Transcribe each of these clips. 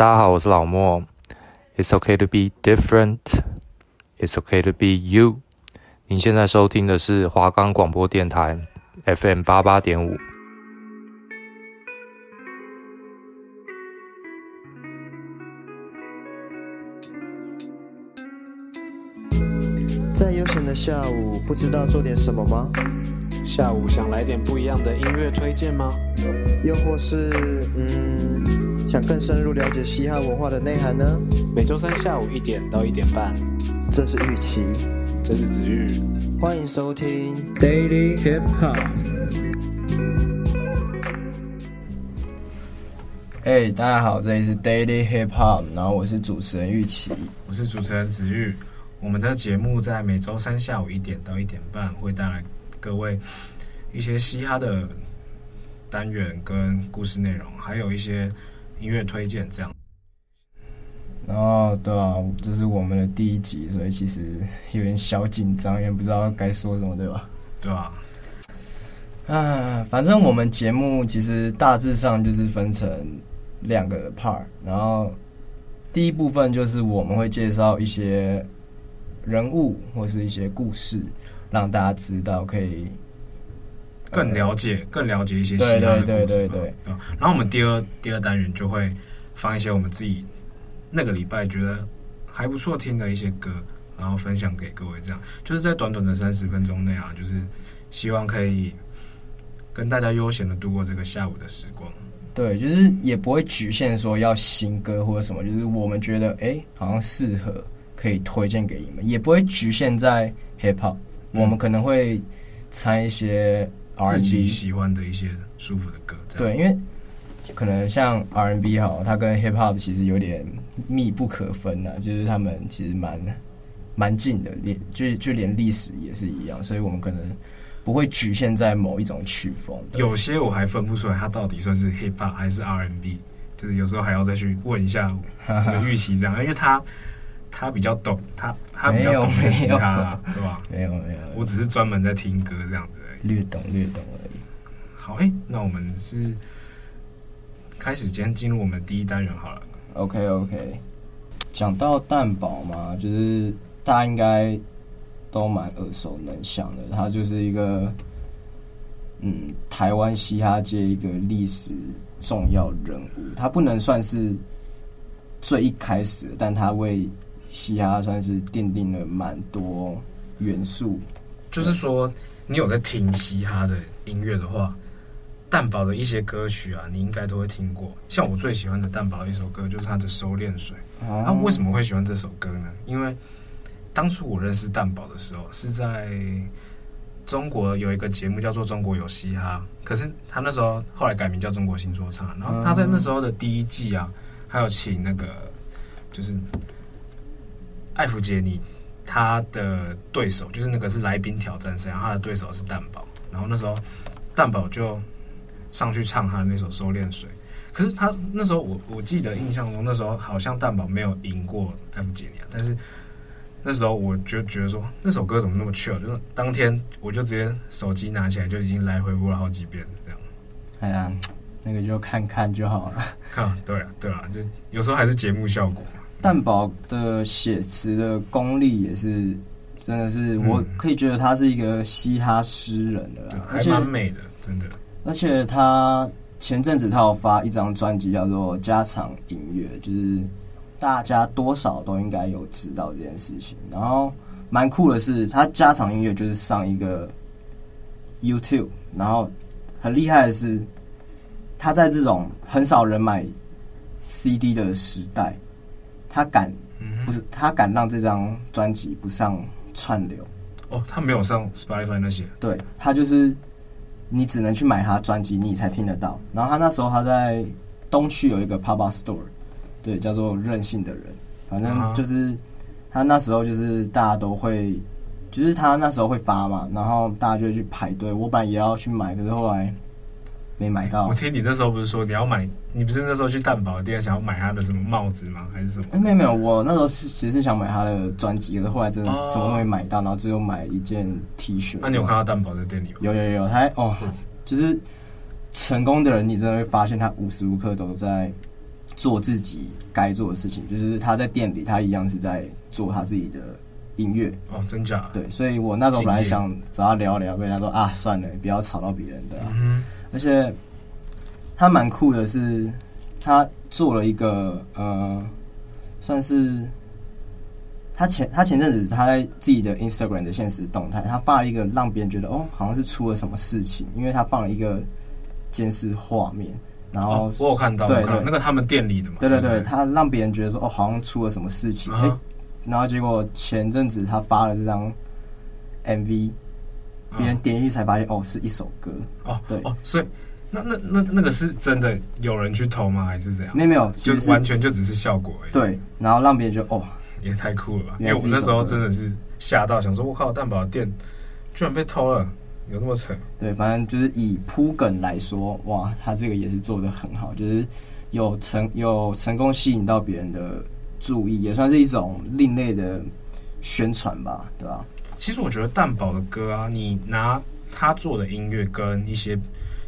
大家好，我是老莫。It's okay to be different. It's okay to be you. 您现在收听的是华冈广播电台 FM 八八点五。在悠闲的下午，不知道做点什么吗？下午想来点不一样的音乐推荐吗？又或是，嗯，想更深入了解嘻哈文化的内涵呢？每周三下午一点到一点半，这是玉琪，这是子玉，欢迎收听 Daily Hip Hop。哎，大家好，这里是 Daily Hip Hop，然后我是主持人玉琪，我是主持人子玉。我们的节目在每周三下午一点到一点半会带来各位一些嘻哈的单元跟故事内容，还有一些音乐推荐这样。然后，对啊，这是我们的第一集，所以其实有点小紧张，也不知道该说什么，对吧？对啊。啊，反正我们节目其实大致上就是分成两个 part，然后第一部分就是我们会介绍一些人物或是一些故事。让大家知道，可以更了解、呃、更了解一些嘻哈的故事。对对对对对。然后我们第二第二单元就会放一些我们自己那个礼拜觉得还不错听的一些歌，然后分享给各位。这样就是在短短的三十分钟内啊，就是希望可以跟大家悠闲的度过这个下午的时光。对，就是也不会局限说要新歌或者什么，就是我们觉得哎好像适合可以推荐给你们，也不会局限在 hip hop。我们可能会参一些自己喜欢的一些舒服的歌，对，因为可能像 R N B 好，它跟 Hip Hop 其实有点密不可分呐，就是他们其实蛮蛮近的，连就就连历史也是一样，所以我们可能不会局限在某一种曲风。有些我还分不出来，它到底算是 Hip Hop 还是 R N B，就是有时候还要再去问一下预期这样，因为他。他比较懂，他他比较懂嘻哈，对吧？没有没有，我只是专门在听歌这样子略懂略懂而已。好，哎、欸，那我们是开始先进入我们第一单元好了。OK OK，讲到蛋堡嘛，就是大家应该都蛮耳熟能详的，他就是一个嗯，台湾嘻哈界一个历史重要人物，他不能算是最一开始，但他为嘻哈算是奠定了蛮多元素，就是说，你有在听嘻哈的音乐的话，蛋堡的一些歌曲啊，你应该都会听过。像我最喜欢的蛋堡一首歌，就是他的《收敛水》。啊，为什么会喜欢这首歌呢？因为当初我认识蛋堡的时候，是在中国有一个节目叫做《中国有嘻哈》，可是他那时候后来改名叫《中国新说唱》，然后他在那时候的第一季啊，还有请那个就是。艾弗杰尼，他的对手就是那个是来宾挑战赛，然后他的对手是蛋宝，然后那时候蛋宝就上去唱他的那首《收敛水》，可是他那时候我我记得印象中那时候好像蛋宝没有赢过艾弗杰尼，但是那时候我就觉得说那首歌怎么那么 chill，就是当天我就直接手机拿起来就已经来回播了好几遍这样。哎呀，那个就看看就好了。啊，对啊，对啊，就有时候还是节目效果。蛋堡的写词的功力也是，真的是，我可以觉得他是一个嘻哈诗人的啦，还蛮美的，真的。而且他前阵子他有发一张专辑叫做《家常音乐》，就是大家多少都应该有知道这件事情。然后蛮酷的是，他家常音乐就是上一个 YouTube，然后很厉害的是，他在这种很少人买 CD 的时代。他敢，不是他敢让这张专辑不上串流哦，他没有上 Spotify 那些，对，他就是你只能去买他专辑，你才听得到。然后他那时候他在东区有一个 Pop Up Store，对，叫做任性的人，反正就是他那时候就是大家都会，就是他那时候会发嘛，然后大家就会去排队。我本来也要去买，可是后来。没买到。我听你那时候不是说你要买，你不是那时候去蛋堡店想要买他的什么帽子吗？还是什么？哎，没有没有，我那时候是其实是想买他的专辑，可是后来真的是什么都没买到，然后只有买一件 T 恤。那你有看到蛋堡在店里吗？有有有，他哦，就是成功的人，你真的会发现他无时无刻都在做自己该做的事情，就是他在店里，他一样是在做他自己的音乐。哦，真假？对，所以我那时候本来想找他聊聊，跟他说啊，算了，不要吵到别人的。嗯，而且他蛮酷的是，他做了一个呃，算是他前他前阵子他在自己的 Instagram 的现实动态，他发了一个让别人觉得哦，好像是出了什么事情，因为他放了一个监视画面。然后、哦、我有看到，对对，那个他们店里的嘛。对对对，他让别人觉得说哦，好像出了什么事情。哎、uh -huh.，然后结果前阵子他发了这张 MV，别、uh. 人点进去才发现哦，是一首歌。哦、uh 对哦，所以那那那那个是真的有人去偷吗？还是怎样？没有没有，就完全就只是效果而已。对，然后让别人觉得哦，也太酷了吧！因为我那时候真的是吓到，想说我靠，蛋堡店居然被偷了。有那么扯？对，反正就是以铺梗来说，哇，他这个也是做得很好，就是有成有成功吸引到别人的注意，也算是一种另类的宣传吧，对吧？其实我觉得蛋堡的歌啊，你拿他做的音乐跟一些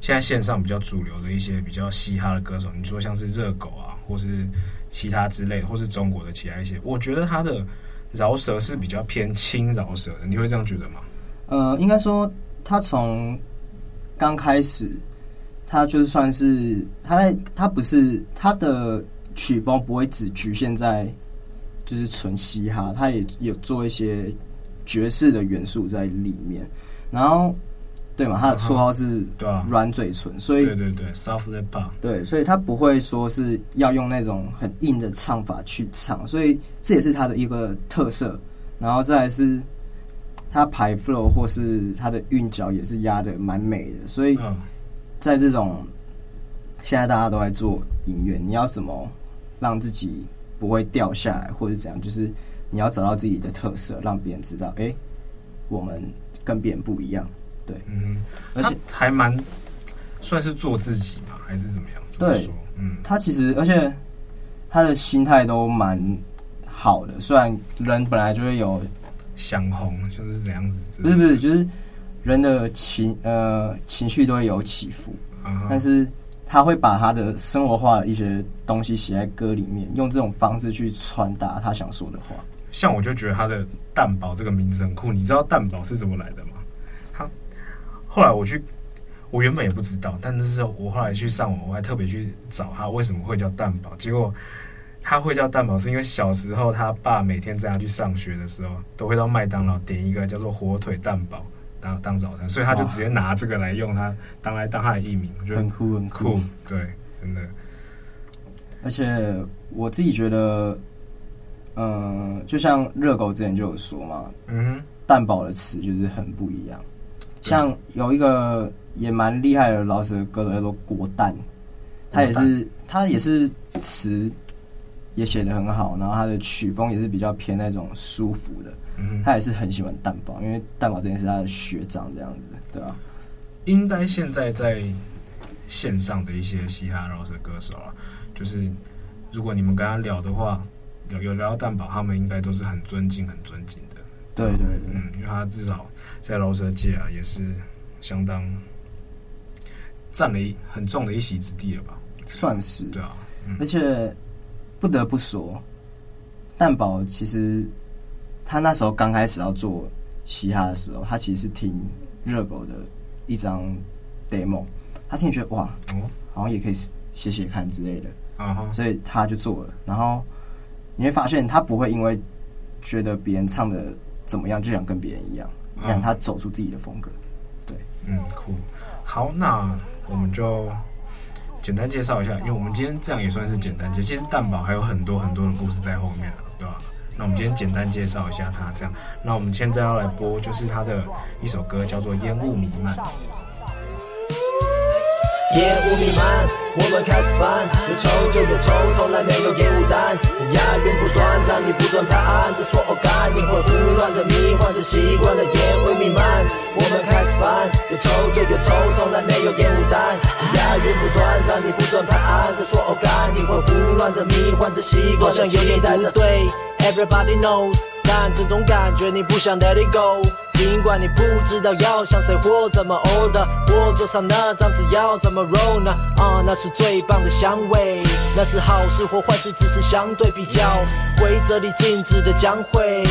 现在线上比较主流的一些比较嘻哈的歌手，你说像是热狗啊，或是其他之类，或是中国的其他一些，我觉得他的饶舌是比较偏轻饶舌的，你会这样觉得吗？呃，应该说。他从刚开始，他就算是他在他不是他的曲风不会只局限在就是纯嘻哈，他也有做一些爵士的元素在里面。然后对嘛，他的绰号是软嘴唇，所以对对对，soft lip pop，对，所以他不会说是要用那种很硬的唱法去唱，所以这也是他的一个特色。然后再来是。他排 flow 或是他的韵脚也是压的蛮美的，所以在这种现在大家都在做音乐，你要怎么让自己不会掉下来，或者怎样？就是你要找到自己的特色，让别人知道，哎、欸，我们跟别人不一样。对，嗯，而且还蛮算是做自己嘛，还是怎么样？对，嗯，他其实而且他的心态都蛮好的，虽然人本来就会有。想红就是这样子，不是不是，就是人的情呃情绪都会有起伏，uh-huh. 但是他会把他的生活化的一些东西写在歌里面，用这种方式去传达他想说的话。像我就觉得他的蛋堡这个名字很酷，你知道蛋堡是怎么来的吗？他后来我去，我原本也不知道，但是我后来去上网，我还特别去找他为什么会叫蛋堡，结果。他会叫蛋堡，是因为小时候他爸每天在他去上学的时候，都会到麦当劳点一个叫做火腿蛋堡当当早餐，所以他就直接拿这个来用，他当来当他的艺名，我觉得很酷很酷，对，真的。而且我自己觉得，嗯、呃，就像热狗之前就有说嘛，嗯哼，蛋堡的词就是很不一样。像有一个也蛮厉害的饶舌歌手叫做国蛋，他也是他也是词。也写的很好，然后他的曲风也是比较偏那种舒服的。嗯，他也是很喜欢蛋堡，因为蛋堡之前是他的学长这样子，对啊。应该现在在线上的一些嘻哈饶舌歌手啊，就是如果你们跟他聊的话，有有聊到蛋堡，他们应该都是很尊敬、很尊敬的。对对对，嗯，因为他至少在饶舌界啊，也是相当占了一很重的一席之地了吧？算是，对啊，嗯，而且。不得不说，蛋堡其实他那时候刚开始要做嘻哈的时候，他其实是听热狗的一张 demo，他听觉得哇，哦好像也可以写写看之类的，uh -huh. 所以他就做了。然后你会发现，他不会因为觉得别人唱的怎么样就想跟别人一样，让、uh. 他走出自己的风格。对，嗯，酷。好，那我们就。简单介绍一下，因为我们今天这样也算是简单介绍。其实蛋堡还有很多很多的故事在后面，对吧？那我们今天简单介绍一下他这样。那我们现在要来播就是他的一首歌，叫做《烟雾弥漫》。烟雾弥漫，我们开始烦，有抽就有抽，从来没有烟雾弹。押韵不断，让你不断拍案，这说哦干，你会胡乱的迷幻着习惯了烟雾弥漫。我们开始烦，有抽就有抽，从来没有烟雾弹。押韵不断，让你不断拍案，这说哦干，你会胡乱的迷幻着习惯。好像有点不对，Everybody knows，但这种感觉你不想 Let it go。尽管你不知道要向谁或怎么 order，我桌上那张纸要怎么 roll 呢？啊，那是最棒的香味，那是好事或坏事，只是相对比较。规则里禁止的将会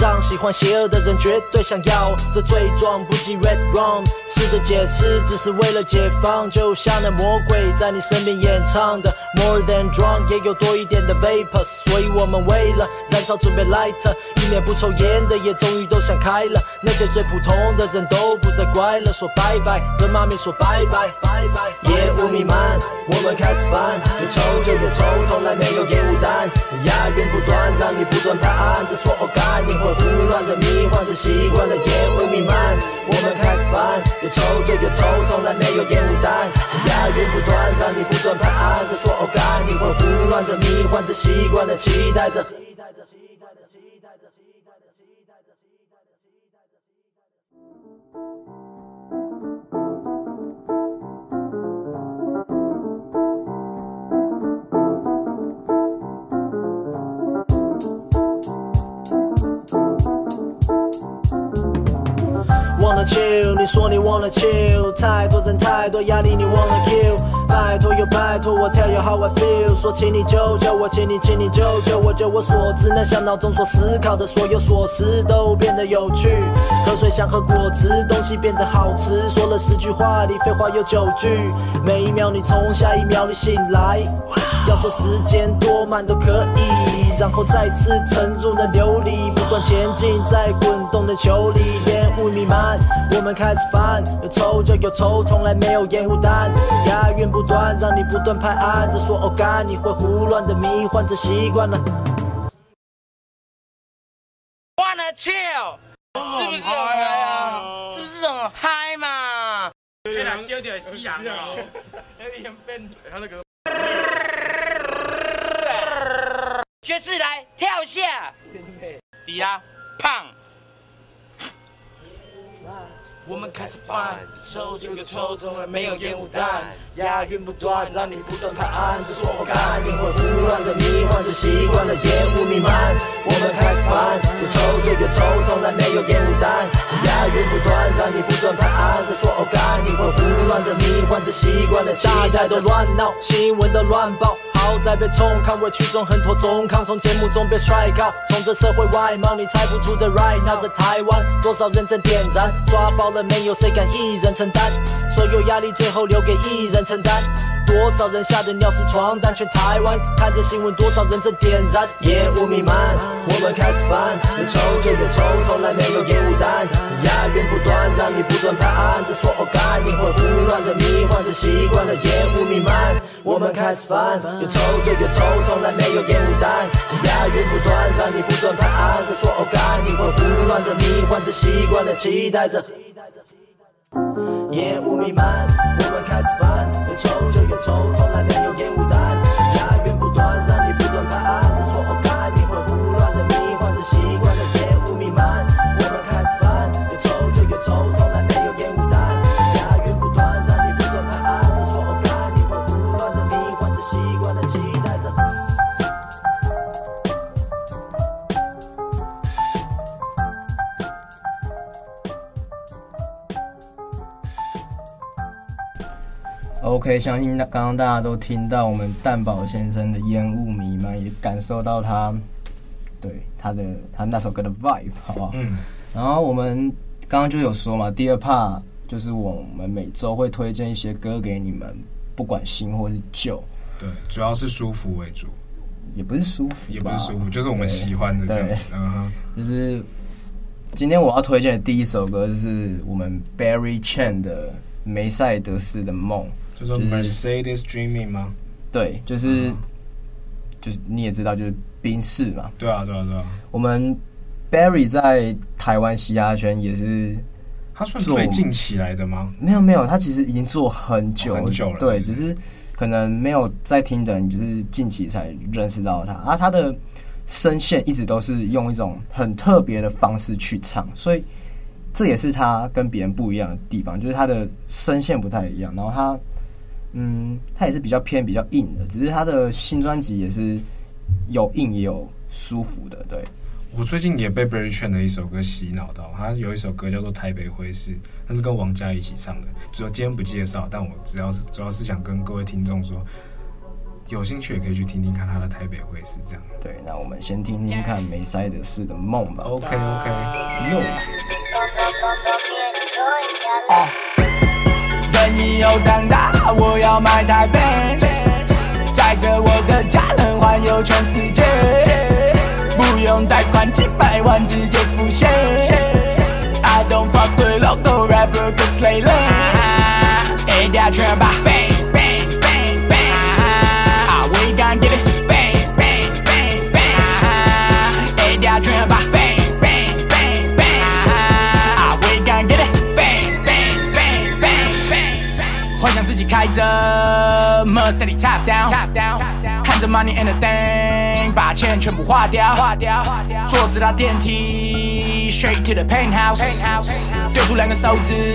让喜欢邪恶的人绝对想要。这罪状不及 red rum，试着解释只是为了解放，就像那魔鬼在你身边演唱的 more than drunk，也有多一点的 vapors，所以我们为了燃烧准备 lighter。一年不抽烟的也终于都想开了，那些最普通的人都不再乖了，说拜拜，跟妈咪说拜拜，拜拜。烟雾弥漫，我们开始烦，越抽就有抽，从来没有烟雾弹，押韵不断，让你不断拍案子说哦干，你会胡乱的迷幻着习惯了烟雾弥漫，我们开始烦，有抽就有抽，从来没有烟雾弹，押韵不断，让你不断拍案着说哦干，你会胡乱的迷幻着习惯了期待着。了 chill，你说你忘了 chill，太多人太多压力，你忘了 kill。拜托又拜托我 tell you how I feel，说请你救救我，请你请你救救我，就我所知，那像脑中所思考的所有琐事都变得有趣。喝水像喝果汁，东西变得好吃。说了十句话里废话有九句，每一秒你从下一秒里醒来，要说时间多慢都可以，然后再次沉入那流里，不断前进在滚动的球里，烟雾弥漫，我们开始烦，有仇就有仇，从来没有烟雾弹，押韵不断，让你不断拍案子说哦干，你会胡乱的迷幻着习惯了。Wanna chill，是不是很嗨啊？是不是很嗨嘛？这俩是有点西洋哦，有点变，他那个。爵士来跳下，低压胖。我们开始烦，抽就有抽，从来没有烟雾弹，押韵不断，让你不断拍案子说我干，你会胡乱的迷幻着习惯了烟雾弥漫。我们开始烦，有抽就有抽，从来没有烟雾弹，押韵不断，让你不断拍案子说我干，你会胡乱的迷幻着习惯了期待都乱闹，新闻都乱报。好在被冲看，委屈中很多中康，从节目中被甩开，从这社会外貌你猜不出的 right now，在台湾多少人正点燃，抓爆了没有谁敢一人承担，所有压力最后留给一人承担。多少人吓得尿湿床单？全台湾看着新闻，多少人正点燃烟雾弥漫。我们开始烦，越抽就越抽，从来没有烟雾弹。押韵不断，让你不断拍案子说哦干，你会胡乱的迷幻着习惯了烟雾弥漫。我们开始烦，越抽就越抽，从来没有烟雾弹。押韵不断，让你不断拍案子说哦干，你会胡乱的迷幻着习惯了期待着。烟雾弥漫，烦，越抽就越抽，OK，相信刚刚大家都听到我们蛋宝先生的烟雾弥漫，也感受到他对他的他那首歌的 vibe，好不好？嗯。然后我们刚刚就有说嘛，第二 part 就是我们每周会推荐一些歌给你们，不管新或是旧。对，主要是舒服为主。也不是舒服，也不是舒服，就是我们喜欢的。对，嗯哼。就是今天我要推荐的第一首歌，就是我们 Barry Chan 的《梅赛德斯的梦》。就是 Mercedes Dreaming 吗？对，就是、嗯、就是你也知道，就是宾士嘛。对啊，对啊，对啊。我们 Barry 在台湾嘻哈圈也是，他算最近起来的吗？没有没有，他其实已经做很久、哦、很久了。对，只是可能没有在听的人，就是近期才认识到他。啊，他的声线一直都是用一种很特别的方式去唱，所以这也是他跟别人不一样的地方，就是他的声线不太一样，然后他。嗯，他也是比较偏比较硬的，只是他的新专辑也是有硬也有舒服的。对，我最近也被 Berry Chen 的一首歌洗脑到，他有一首歌叫做《台北灰市》，他是跟王嘉一起唱的。主要今天不介绍，但我只要是主要是想跟各位听众说，有兴趣也可以去听听看他的《台北灰市》这样。对，那我们先听听看梅赛德斯的梦吧。OK OK，用。以后长大，我要买台北，载着我的家人环游全世界。不用贷款几百万直接付现。I don't fuck with local rapper cause lately A 加全把开着 Mercedes top down 看着 money and the thing 把钱全部花掉，坐直达电梯，straight to the penthouse，丢出两个手指，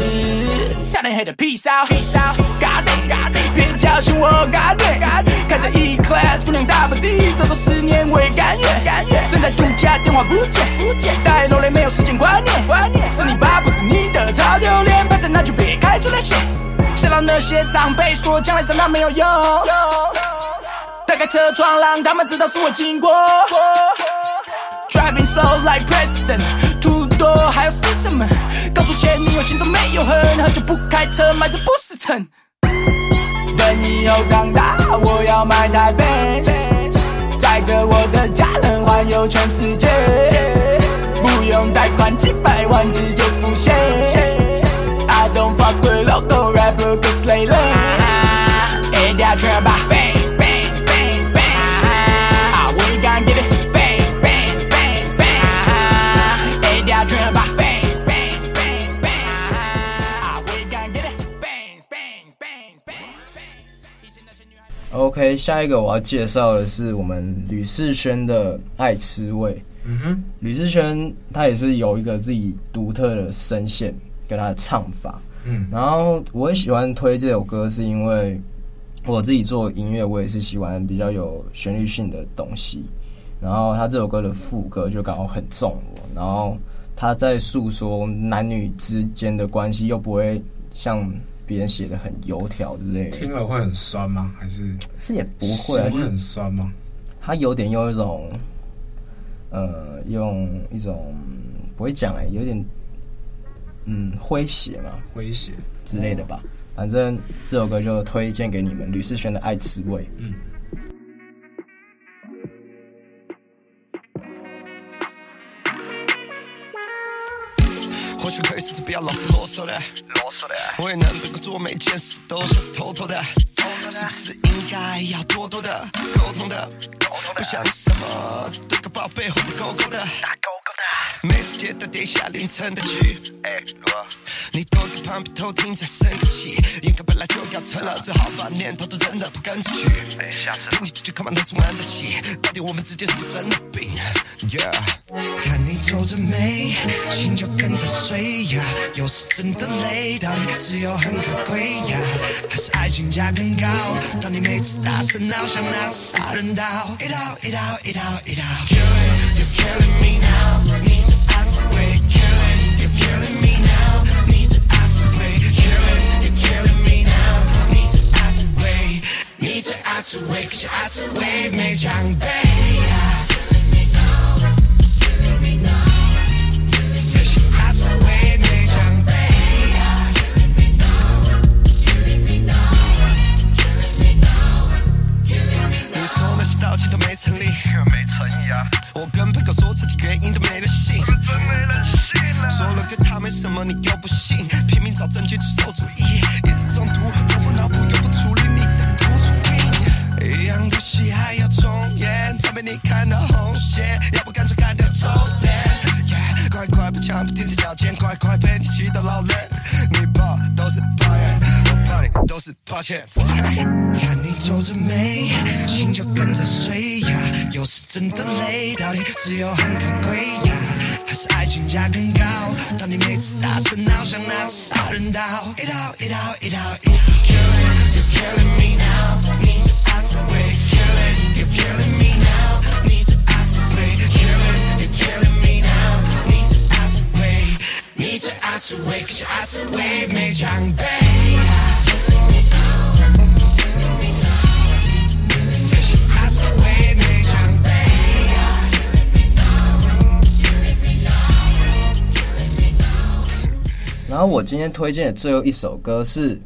差点黑的 peace out，God damn，别叫醒我，God damn，开着 E class，姑娘大不敌，这种十年未甘愿，正在度假，电话不接，带肉类没有时间观念，是你爸不是你的，超丢脸，拍摄那就别开出来写，想让那些长辈说将来长大没有用。打开车窗，让他们知道是我经过。Driving slow like president，土多还有死者们，告诉前女友心中没有恨，喝酒不开车，买着不死城。等以后长大，我要买台北，载着我的家人环游全世界，不用贷款几百万直接付现。I don't fuck with local rapper cause lately A 加全把。OK，下一个我要介绍的是我们吕士轩的《爱吃味》。嗯哼，吕士轩他也是有一个自己独特的声线跟他的唱法。嗯，然后我也喜欢推这首歌，是因为我自己做音乐，我也是喜欢比较有旋律性的东西。然后他这首歌的副歌就刚好很重我，然后他在诉说男女之间的关系，又不会像。别人写的很油条之类的，听了会很酸吗？还是是也不会啊，会很酸吗？他有点用一种，呃，用一种不会讲哎，有点嗯诙谐嘛，诙谐。之类的吧。反正这首歌就推荐给你们，吕士轩的《爱吃味》。嗯。或许可以试着不要老是啰嗦的，啰嗦的，我也能能够做每件事都像是偷偷的，是不是应该要多多的沟通的，不想你什么都个报背后的。勾勾的。每次接到地下凌晨的曲，你都在旁边偷听在生个气，应该本来就要撤了，只好把念头都扔了，不跟着去。凭你这句口满都充满的戏，到底我们之间是不是生了病？Yeah，看你皱着眉，心就跟着碎呀，有时真的累，到底只有很可贵呀，还是爱情价更高？当你每次大声呐喊，那杀人刀，一刀一刀一刀一刀，Killing you killing me now。爱吃味，看你皱着眉，心就跟着碎呀，有时真的累，到底自由很可贵呀，还是爱情价更高？当你每次大声闹，像那杀人刀，一刀一刀一刀一刀。Killing，you killing me now，你最爱吃味。Killing，you killing me now，你最爱吃味。Killing，you killing me now，你最爱吃味。你最爱吃味，可是爱吃味没奖杯。我今天推荐的最后一首歌是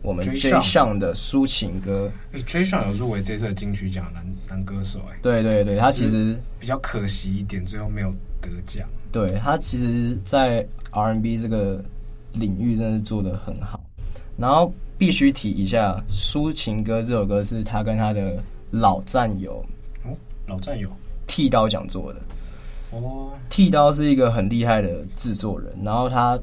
我们 J 上的抒情歌。哎，J 上有入围这次的金曲奖男男歌手，哎，对对对，他其实比较可惜一点，最后没有得奖。对，他其实，在 R&B 这个领域真的是做的很好。然后必须提一下，抒情歌这首歌是他跟他的老战友，哦，老战友剃刀讲做的。哦，剃刀是一个很厉害的制作人，然后他。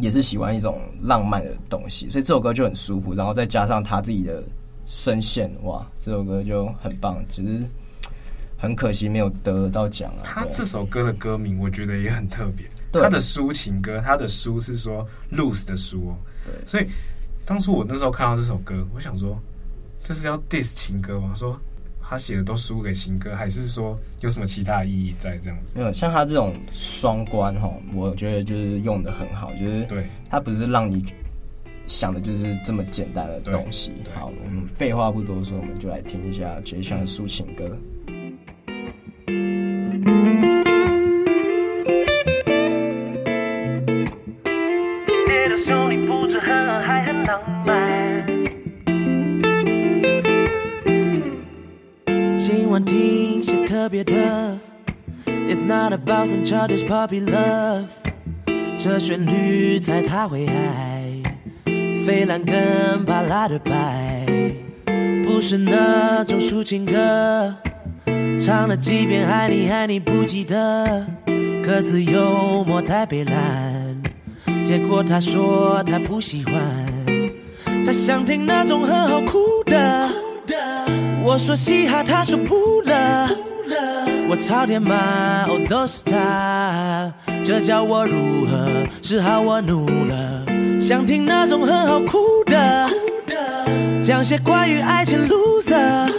也是喜欢一种浪漫的东西，所以这首歌就很舒服，然后再加上他自己的声线，哇，这首歌就很棒。其实很可惜没有得到奖啊。他这首歌的歌名我觉得也很特别，他的抒情歌，他的抒是说 lose 的抒哦。对，所以当初我那时候看到这首歌，我想说这是要 diss 情歌吗？说。他写的都输给新歌，还是说有什么其他的意义在这样子？没有，像他这种双关哈，我觉得就是用的很好，就是对他不是让你想的就是这么简单的东西。好，我们废话不多说，我们就来听一下 J 项的抒情歌。街特别的，It's not about some childish puppy love。这旋律猜他会爱，费兰跟巴拉的白，不是那种抒情歌，唱了几遍爱你爱你不记得，歌词幽默太悲惨，结果他说他不喜欢，他想听那种很好哭的。我说嘻哈，他说不了。我朝天骂，哦，都是他，这叫我如何是好？我怒了，想听那种很好哭的，讲些关于爱情 loser，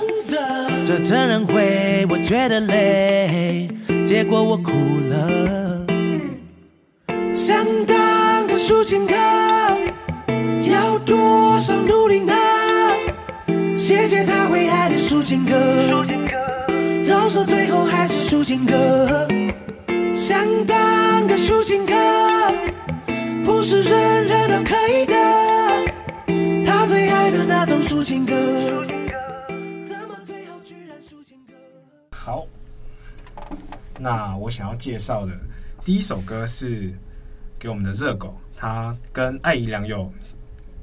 这真人会，我觉得累，结果我哭了。想当个抒情歌，要多少努力呢？谢谢他会爱的抒情歌，饶舌最后还是抒情歌。想当个抒情歌，不是人人都可以的。他最爱的那种抒情歌，怎么最后居然抒情歌？好，那我想要介绍的第一首歌是给我们的热狗，他跟艾怡良有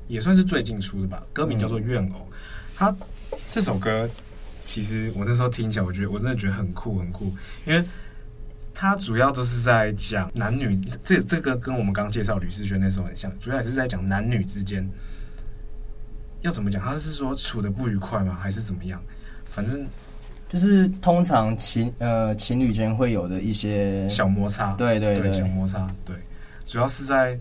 也算是最近出的吧，歌名叫做《怨偶》。他这首歌，其实我那时候听起来，我觉得我真的觉得很酷很酷，因为它主要都是在讲男女，这这个跟我们刚刚介绍吕士轩那时候很像，主要也是在讲男女之间要怎么讲，他是说处的不愉快吗，还是怎么样？反正就是通常情呃情侣间会有的一些小摩擦，对对对，对，小摩擦，对，主要是在。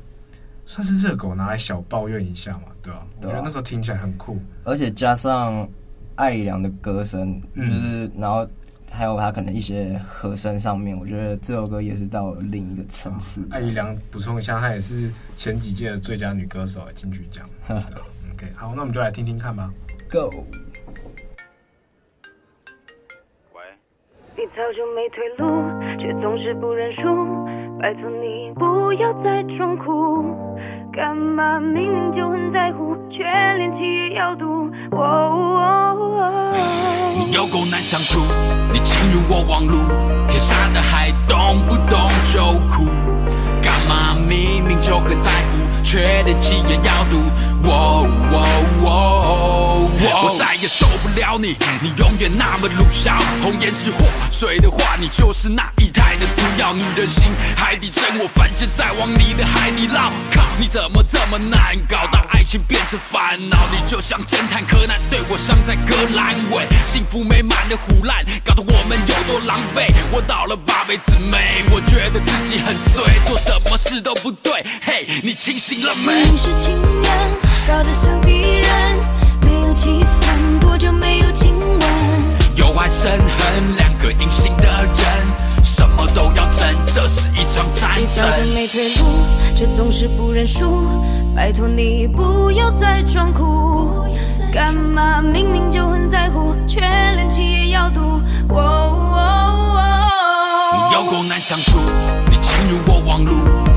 算是热狗拿来小抱怨一下嘛，对吧、啊？我觉得那时候听起来很酷，而且加上艾怡良的歌声，就是、嗯、然后还有他可能一些和声上面，我觉得这首歌也是到了另一个层次。艾怡良补充一下，她也是前几届的最佳女歌手金曲奖。OK，好，那我们就来听听看吧。Go。喂。你早就没退路，却总是不认输。拜托你不要再装酷，干嘛？明明就很在乎，却连气也要赌。你有够难相处，你侵入我网路，天杀的还动不动就哭，干嘛？明明就很在乎，却连气也要赌。我再也受不了你，你永远那么鲁小，红颜是祸水的话，你就是那一套台的毒药。女人心海底针，我反正在往你的海底捞。靠，你怎么这么难搞，当爱情变成烦恼？你就像侦探柯南，对我像在割阑尾，幸福美满的胡烂，搞得我们有多狼狈。我倒了八辈子霉，我觉得自己很衰，做什么事都不对。嘿，你清醒了没？你是情人，搞得像敌人。没有气氛，多久没有亲吻？有爱生恨，两个隐形的人，都要争，这是一场战争。你早就没退路，却总总是不认输。拜托你不要再装酷，干嘛明明就很在乎，却连气也要赌。哦哦哦，你有够难相处，你进入我网路，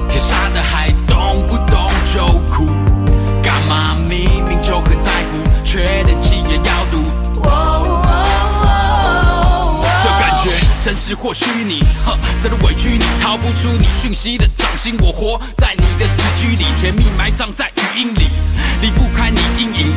天杀的还动不动就哭，干嘛明明就很在乎，却连气也要赌。真实或虚拟，哼，在这委屈你逃不出你讯息的掌心，我活在你的死局里，甜蜜埋葬在语音里，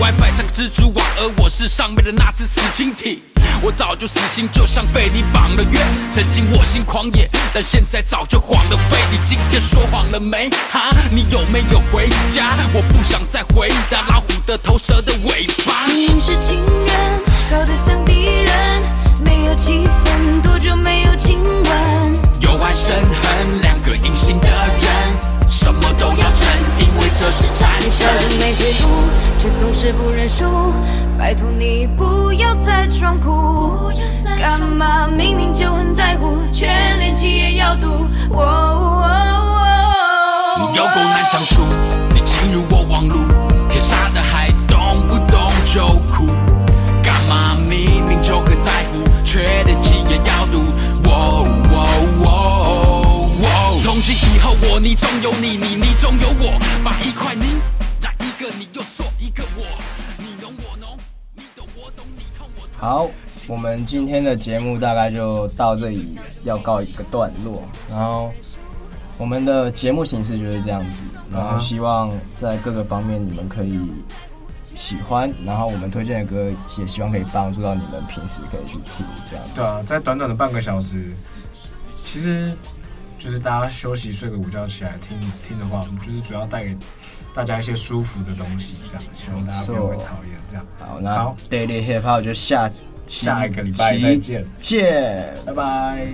WiFi 像个蜘蛛网，而我是上面的那只死蜻蜓。我早就死心，就像被你绑了约。曾经我心狂野，但现在早就晃了飞。你今天说谎了没？哈，你有没有回家？我不想再回答老虎的头，蛇的尾巴。明明是情人，搞得像敌人。没有气氛，多久没有亲吻？有爱生恨，两个隐形的人，什么都要争，因为这是战争。没退路，却总是不认输。拜托你不要再装酷，干嘛明明就很在乎，却连气也要赌。哦哦哦，你有够难相处，你进入我网路，天杀的还动不动就哭，干嘛明明就很在乎。却连气也要赌，哦哦以后，我你中有你，你你中有我，把一块泥来一个你又说一个我，你侬我侬，你懂我懂，你痛我痛。好，我们今天的节目大概就到这里，要告一个段落。然后我们的节目形式就是这样子，然后希望在各个方面你们可以。喜欢，然后我们推荐的歌也希望可以帮助到你们，平时可以去听这样。对啊，在短短的半个小时，其实就是大家休息睡个午觉起来听听的话，我们就是主要带给大家一些舒服的东西，这样希望大家不会讨厌这样。好，那 Daily Hip Hop 就下下一个礼拜再见，见，拜拜。